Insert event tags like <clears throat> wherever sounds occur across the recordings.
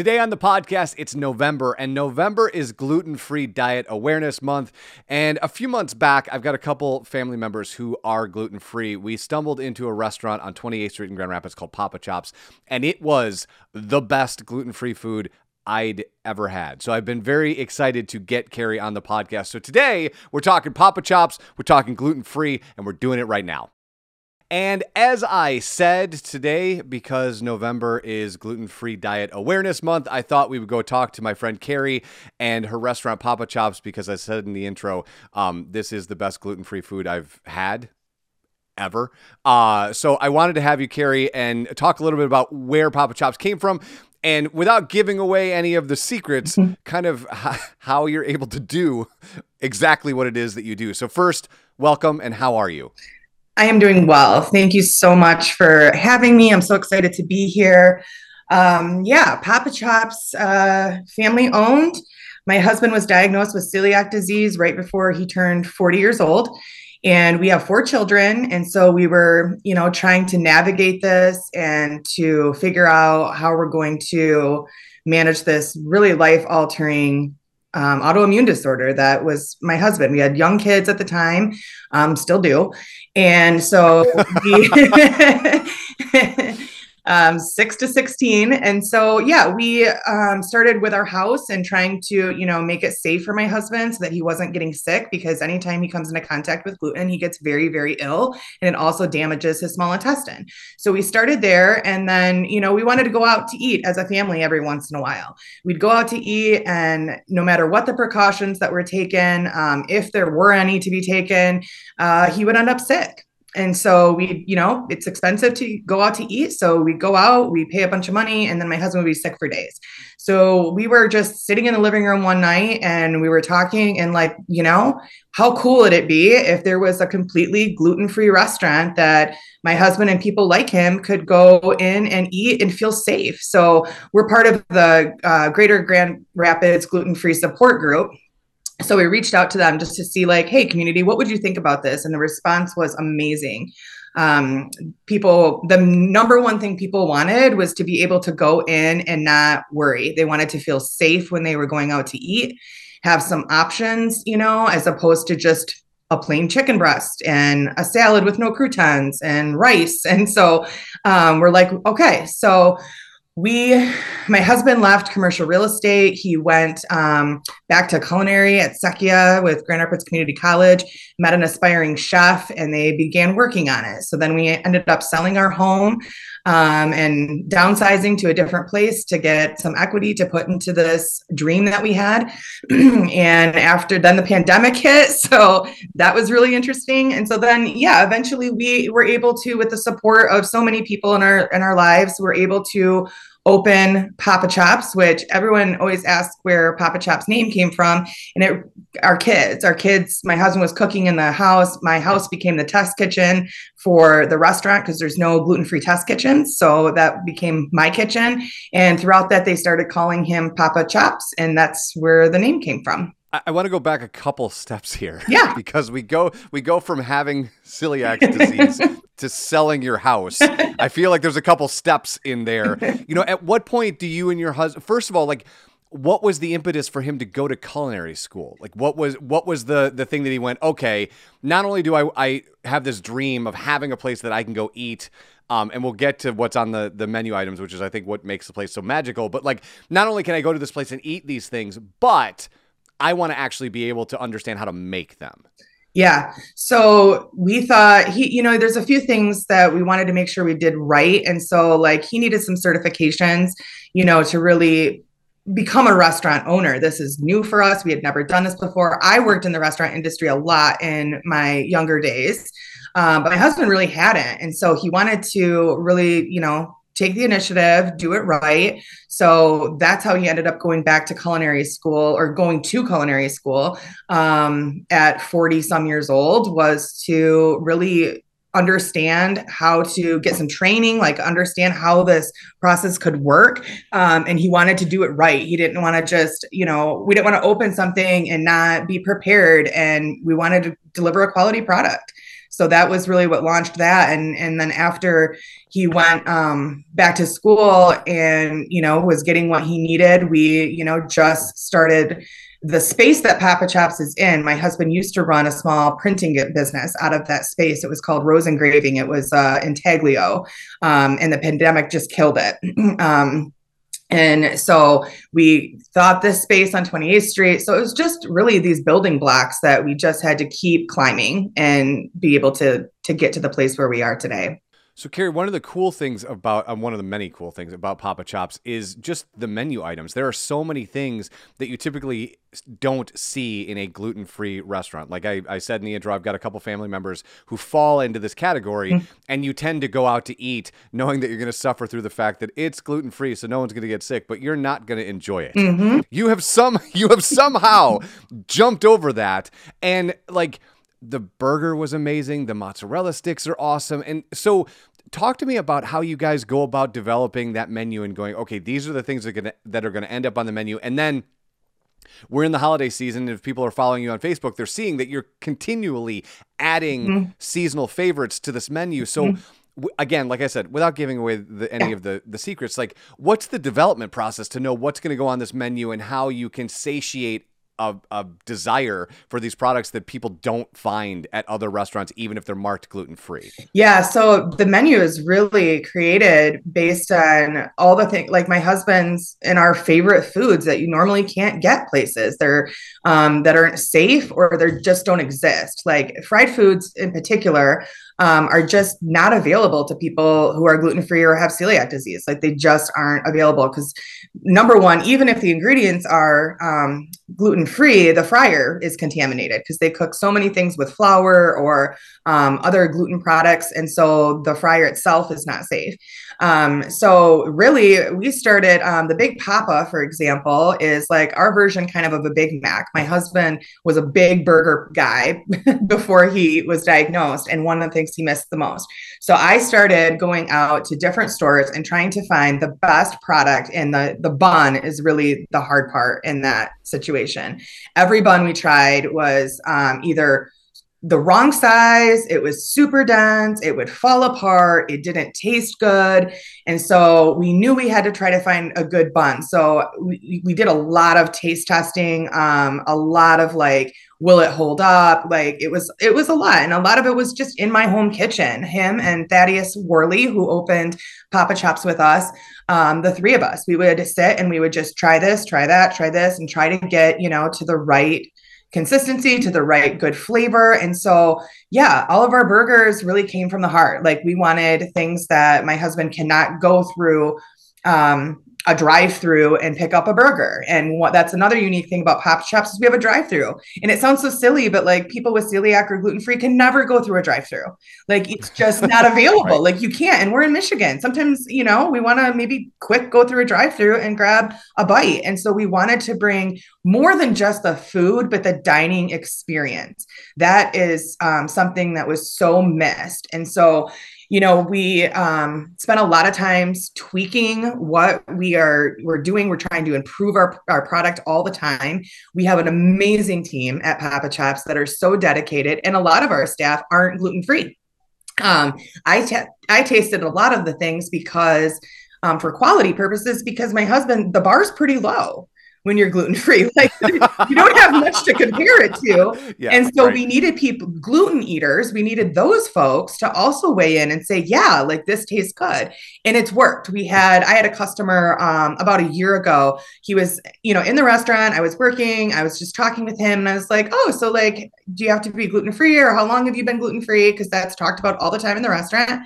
Today on the podcast, it's November, and November is Gluten Free Diet Awareness Month. And a few months back, I've got a couple family members who are gluten free. We stumbled into a restaurant on 28th Street in Grand Rapids called Papa Chops, and it was the best gluten free food I'd ever had. So I've been very excited to get Kerry on the podcast. So today, we're talking Papa Chops, we're talking gluten free, and we're doing it right now. And as I said today, because November is Gluten Free Diet Awareness Month, I thought we would go talk to my friend Kerry and her restaurant Papa Chops because I said in the intro, um, this is the best gluten free food I've had ever. Uh, so I wanted to have you, Kerry, and talk a little bit about where Papa Chops came from. And without giving away any of the secrets, mm-hmm. kind of how you're able to do exactly what it is that you do. So, first, welcome and how are you? I am doing well. Thank you so much for having me. I'm so excited to be here. Um, yeah, Papa Chops, uh, family owned. My husband was diagnosed with celiac disease right before he turned 40 years old. And we have four children. And so we were, you know, trying to navigate this and to figure out how we're going to manage this really life altering um, autoimmune disorder that was my husband. We had young kids at the time, um, still do. And so we <laughs> <laughs> um, six to 16. And so, yeah, we um, started with our house and trying to, you know, make it safe for my husband so that he wasn't getting sick because anytime he comes into contact with gluten, he gets very, very ill and it also damages his small intestine. So we started there. And then, you know, we wanted to go out to eat as a family every once in a while. We'd go out to eat, and no matter what the precautions that were taken, um, if there were any to be taken, uh, he would end up sick and so we you know it's expensive to go out to eat. So we go out we pay a bunch of money and then my husband would be sick for days. So we were just sitting in the living room one night and we were talking and like you know how cool would it be if there was a completely gluten-free restaurant that my husband and people like him could go in and eat and feel safe. So we're part of the uh, greater grand rapids gluten-free support group so we reached out to them just to see like hey community what would you think about this? And the response was amazing. Um, people the number one thing people wanted was to be able to go in and not worry. They wanted to feel safe when they were going out to eat have some options you know as opposed to just a plain chicken breast and a salad with no croutons and rice. <laughs> And so um, we're like okay so we my husband left commercial real estate. He went um, back to culinary at Secchia with grand rapids community college met an aspiring chef and they began working on it. So then we ended up selling our home um, and downsizing to a different place to get some equity to put into this dream that we had. <clears throat> And after then the pandemic hit <laughs> so that was really interesting. And so then yeah eventually we were able to with the support of so many people in our in our lives we're able to open Papa Chops, which everyone always asks where Papa Chops name came from. And it our kids, our kids, my husband was cooking in the house. My house became the test kitchen for the restaurant because there's no gluten-free test kitchens. So that became my kitchen. And throughout that, they started calling him Papa Chops, and that's where the name came from. I, want to go back a couple steps here. <laughs> Yeah. because we go we go from having celiac disease <laughs> to selling your house. I feel like there's a couple steps in there. You know, at what point do you and your husband first of all, like what was the impetus for him to go to culinary school? Like what was what was the the thing that he went, okay, not only do I I have this dream of having a place that I can go eat um, and we'll get to what's on the, the menu items, which is I think what makes the place so magical. But like, not only can I go to this place and eat these things, but I want to actually be able to understand how to make them. Yeah. So we thought he, you know, there's a few things that we wanted to make sure we did right. And so, like, he needed some certifications, you know, to really become a restaurant owner. This is new for us. We had never done this before. I worked in the restaurant industry a lot in my younger days, um, but my husband really hadn't. And so he wanted to really, you know, take the initiative, do it right. So that's how he ended up going back to culinary school or going to culinary school um, at 40 some years old was to really understand how to get some training like understand how this process could work. Um, and he wanted to do it right. He didn't want to just you know we didn't want to open something and not be prepared. And we wanted to deliver a quality product So that was really what launched that. And and then after he went um, back to school and you know was getting what he needed, we you know just started the space that Papa Chops is in, my husband used to run a small printing business out of that space. It was called Rose Engraving. It was uh, Intaglio, um, and the pandemic just killed it. <clears throat> um, and so we thought this space on 28th Street. So it was just really these building blocks that we just had to keep climbing and be able to to get to the place where we are today. So, Kerry, one of the cool things about um, one of the many cool things about Papa Chops is just the menu items. There are so many things that you typically don't see in a gluten free restaurant. Like I, I, said in the intro, I've got a couple family members who fall into this category, mm-hmm. and you tend to go out to eat knowing that you're going to suffer through the fact that it's gluten free, so no one's going to get sick, but you're not going to enjoy it. Mm-hmm. You have some, <laughs> you have somehow jumped over that, and like the burger was amazing. The mozzarella sticks are awesome. And so talk to me about how you guys go about developing that menu and going, okay, these are the things that are gonna, that are going to end up on the menu. And then we're in the holiday season. If people are following you on Facebook, they're seeing that you're continually adding mm-hmm. seasonal favorites to this menu. So, mm-hmm. again, like I said, without giving away the, any of the the secrets, like what's the development process to know what's going to go on this menu and how you can satiate a, a desire for these products that people don't find at other restaurants, even if they're marked gluten free? Yeah, so the menu is really created based on all the things like my husband's and our favorite foods that you normally can't get places. They're um, that aren't safe or they just don't exist. Like fried foods in particular um, are just not available to people who are gluten free or have celiac disease. Like they just aren't available because number one, even if the ingredients are um, gluten free, the fryer is contaminated because they cook so many things with flour or um, other gluten products, and so the fryer itself is not safe. Um, so really, we started um, the Big Papa, for example, is like our version kind of of a Big Mac. My husband was a big burger guy <laughs> before he was diagnosed, and one of the things he missed the most. So I started going out to different stores and trying to find the best product, and the the bun is really the hard part in that situation. Every bun we tried was um, either the wrong size. It was super dense. It would fall apart. It didn't taste good. And so we knew we had to try to find a good bun. So we, we did a lot of taste testing, um, a lot of like, will it hold up? Like it was, it was a lot. And a lot of it was just in my home kitchen. Him and Thaddeus Worley, who opened Papa Chops with us, um, the three of us, we would sit and we would just try this, try that, try this, and try to get, you know, to the right consistency to the right good flavor and so yeah all of our burgers really came from the heart like we wanted things that my husband cannot go through um, a drive through and pick up a burger. And what that's another unique thing about Papa Chops is we have a drive through. And it sounds so silly, but like people with celiac or gluten free can never go through a drive through. Like it's <laughs> just not available. right. Like you can't. And we're in Michigan. Sometimes, you know, we want to maybe quick go through a drive through and grab a bite. And so we wanted to bring more than just the food, but the dining experience. That is um, something that was so missed. And so, you know we um, spent a lot of times tweaking what we are we're doing. We're trying to improve our, our product all the time. We have an amazing team at papa chops that are so dedicated and a lot of our staff aren't gluten free um, I, t- I tasted a lot of the things because um, for quality purposes because my husband the bar's pretty low when you're gluten free. <laughs> Like you don't have much to compare it to. <laughs> Yeah, and so right. we needed people, gluten eaters, we needed those folks to also weigh in and say, yeah, like this tastes good. And it's worked. We had, I had a customer um, about a year ago. He was, you know, in the restaurant. I was working. I was just talking with him. And I was like, oh, so like, do you have to be gluten free or how long have you been gluten free? Because that's talked about all the time in the restaurant.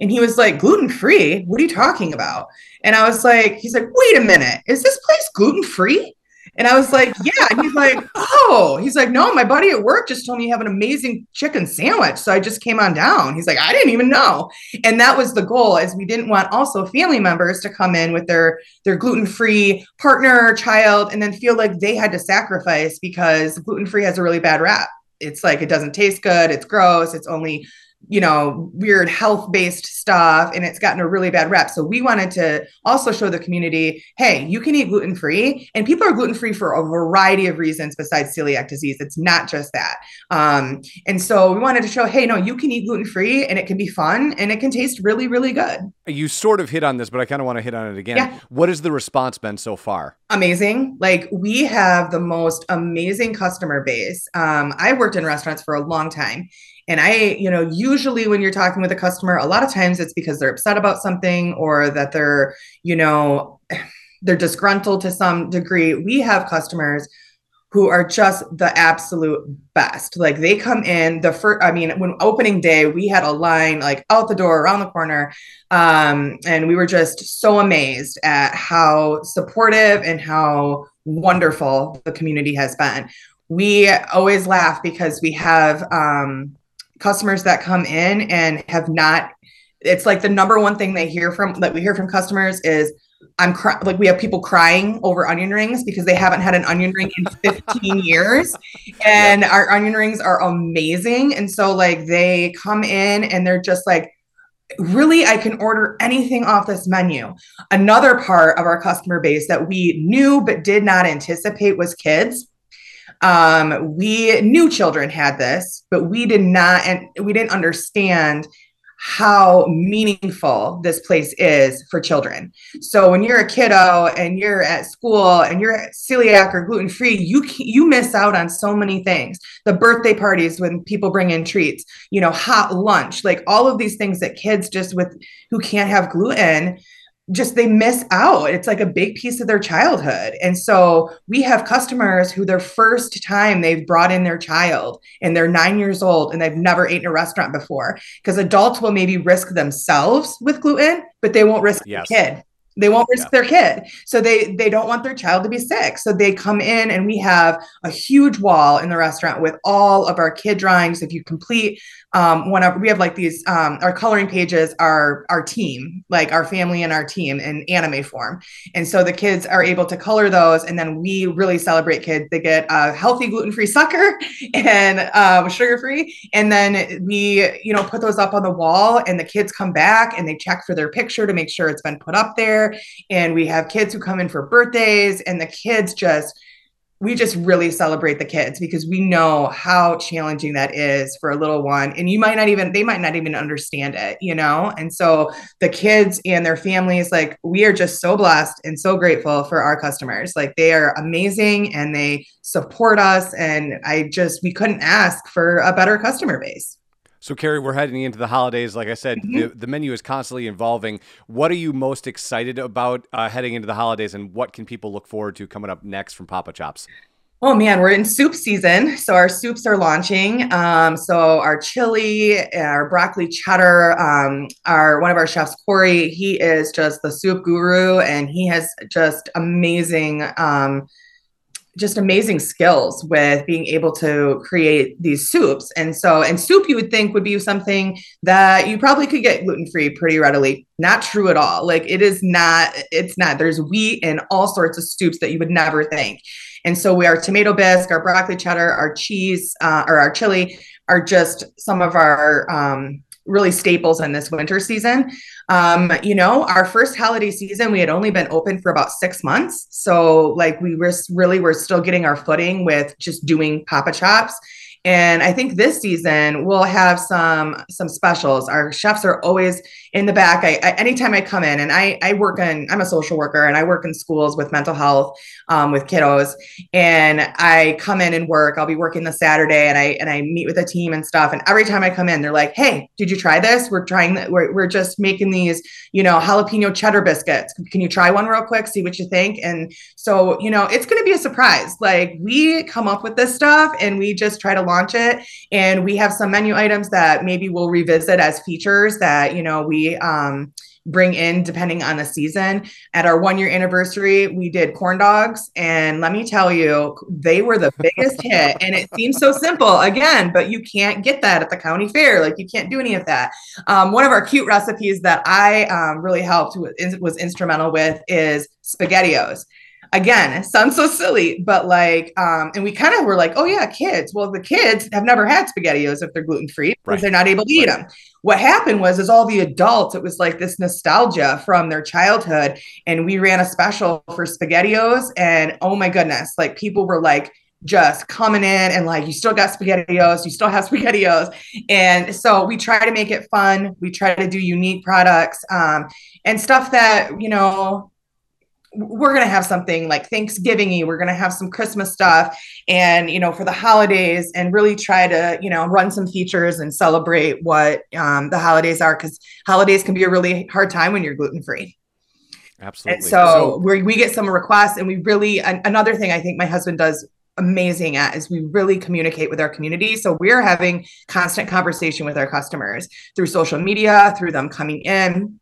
And he was like, gluten free? What are you talking about? And I was like, he's like, wait a minute, is this place gluten free? And I was like, yeah. And he's like, <laughs> oh, he's like, no, my buddy at work just told me you have an amazing chicken sandwich. So I just came on down. He's like, I didn't even know. And that was the goal is we didn't want also family members to come in with their, their gluten-free partner, child, and then feel like they had to sacrifice because gluten-free has a really bad rap. It's like, it doesn't taste good. It's gross. It's only you know, weird health based stuff and it's gotten a really bad rep. So we wanted to also show the community hey, you can eat gluten free. And people are gluten free for a variety of reasons besides celiac disease. It's not just that. Um, and so we wanted to show hey, no, you can eat gluten free and it can be fun and it can taste really, really good. You sort of hit on this, but I kind of want to hit on it again. Yeah. What has the response been so far? Amazing. Like we have the most amazing customer base. Um, I worked in restaurants for a long time and I, you know, usually when you're talking with a customer, a lot of times it's because they're upset about something or that they're, you know, <sighs> they're disgruntled to some degree. We have customers who are just the absolute best. Like they come in the first, I mean, when opening day, we had a line like out the door around the corner. Um, and we were just so amazed at how supportive and how wonderful the community has been. We always laugh because we have um, customers that come in and have not it's like the number one thing they hear from that we hear from customers is I'm cry- like we have people crying over onion rings because they haven't had an onion ring in 15 <laughs> years and our onion rings are amazing and so like they come in and they're just like really I can order anything off this menu. Another part of our customer base that we knew but did not anticipate was kids. Um, we knew children had this, but we did not, and we didn't understand how meaningful this place is for children. So when you're a kiddo and you're at school and you're celiac or gluten free, you you miss out on so many things. The birthday parties when people bring in treats, you know, hot lunch, like all of these things that kids just with who can't have gluten just they miss out. It's like a big piece of their childhood. And so we have customers who their first time they've brought in their child and they're nine years old and they've never eaten a restaurant before. Because adults will maybe risk themselves with gluten, but they won't risk yes. the kid. They won't risk yeah. their kid. So they they don't want their child to be sick. So they come in and we have a huge wall in the restaurant with all of our kid drawings. If you complete um, one of we have like these um, our coloring pages are our team like our family and our team in anime form. And so the kids are able to color those and then we really celebrate kids. They get a healthy gluten-free sucker <laughs> and um, sugar-free. And then we you know put those up on the wall and the kids come back and they check for their picture to make sure it's been put up there. And we have kids who come in for birthdays and the kids just we just really celebrate the kids because we know how challenging that is for a little one and you might not even they might not even understand it you know? And so the kids and their families like we are just so blessed and so grateful for our customers. Like they are amazing and they support us and i just we couldn't ask for a better customer base so, Kerry, we're heading into the holidays. Like I said, mm-hmm. the, the menu is constantly evolving. What are you most excited about uh, heading into the holidays, and what can people look forward to coming up next from Papa Chops? Oh man, we're in soup season. So our soups are launching. Um, so our chili, our broccoli cheddar, um, our one of our chefs, Corey, he is just the soup guru and he has just amazing um, just amazing skills with being able to create these soups. And so, and soup you would think would be something that you probably could get gluten free pretty readily. Not true at all. Like it is not, it's not. There's wheat and all sorts of soups that you would never think. And so, we are tomato bisque, our broccoli cheddar, our cheese, uh, or our chili are just some of our um, really staples in this winter season. Um, you know, our first holiday season, we had only been open for about six months. So, like, we were really were still getting our footing with just doing Papa Chops. And I think this season we'll have some some specials. Our chefs are always in the back. I, I anytime I come in and I I work in I'm a social worker and I work in schools with mental health um, with kiddos. And I come in and work. I'll be working the Saturday and I and I meet with a team and stuff. And every time I come in, they're like, "Hey, did you try this? We're trying. We're we're just making these you know jalapeno cheddar biscuits. Can you try one real quick? See what you think." And so you know it's going to be a surprise. Like we come up with this stuff and we just try to launch it. And we have some menu items that maybe we'll revisit as features that, you know, we um, bring in depending on the season. At our one year anniversary, we did corn dogs. And let me tell you, they were the biggest hit. <laughs> And it seems so simple again, but you can't get that at the county fair. Like you can't do any of that. Um, one of our cute recipes that I um, really helped with, was instrumental with is SpaghettiOs. Again sounds so silly but like um and we kind of were like oh yeah kids. Well the kids have never had spaghettios if they're gluten-free because right. they're not able to eat them. What happened was is all the adults it was like this nostalgia from their childhood and we ran a special for spaghettios and oh my goodness like people were like just coming in and like you still got spaghettios you still have spaghettios. And so we try to make it fun we try to do unique products um, and stuff that you know we're going to have something like Thanksgiving we're going to have some Christmas stuff and you know for the holidays and really try to you know run some features and celebrate what um, the holidays are because holidays can be a really hard time when you're gluten free absolutely. and so, so we we get some requests and we really an, another thing I think my husband does amazing at is we really communicate with our community. So we're having constant conversation with our customers through social media, through them coming in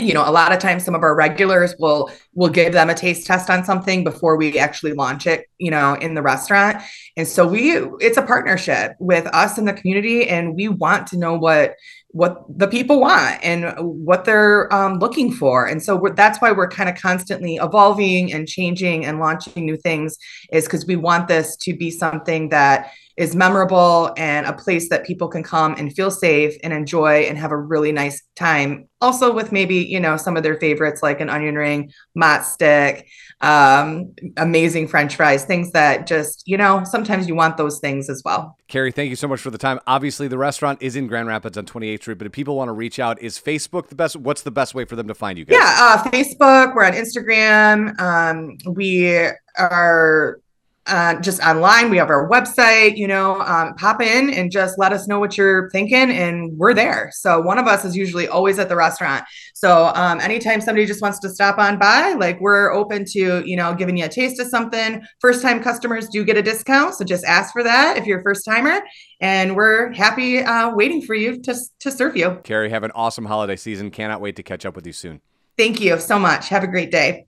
you know a lot of times some of our regulars will will give them a taste test on something before we actually launch it you know in the restaurant. And so we it's a partnership with us and the community and we want to know what what the people want and what they're um, looking for. And so that's why we're kind of constantly evolving and changing and launching new things is because we want this to be something that is memorable and a place that people can come and feel safe and enjoy and have a really nice time. Also, with maybe, you know, some of their favorites like an onion ring, mott stick, um, amazing french fries, things that just, you know, sometimes you want those things as well. Kerry, thank you so much for the time. Obviously, the restaurant is in Grand Rapids on 28th Street, but if people want to reach out, is Facebook the best? What's the best way for them to find you guys? Yeah, uh, Facebook, we're on Instagram. Um, we are uh, just online. We have our website, you know, um, pop in and just let us know what you're thinking, and we're there. So one of us is usually always at the restaurant. So um, anytime somebody just wants to stop on by, like we're open to, you know, giving you a taste of something. First time customers do get a discount, so just ask for that if you're a first timer, and we're happy uh, waiting for you to to serve you. Kerry, have an awesome holiday season. Cannot wait to catch up with you soon. Thank you so much. Have a great day.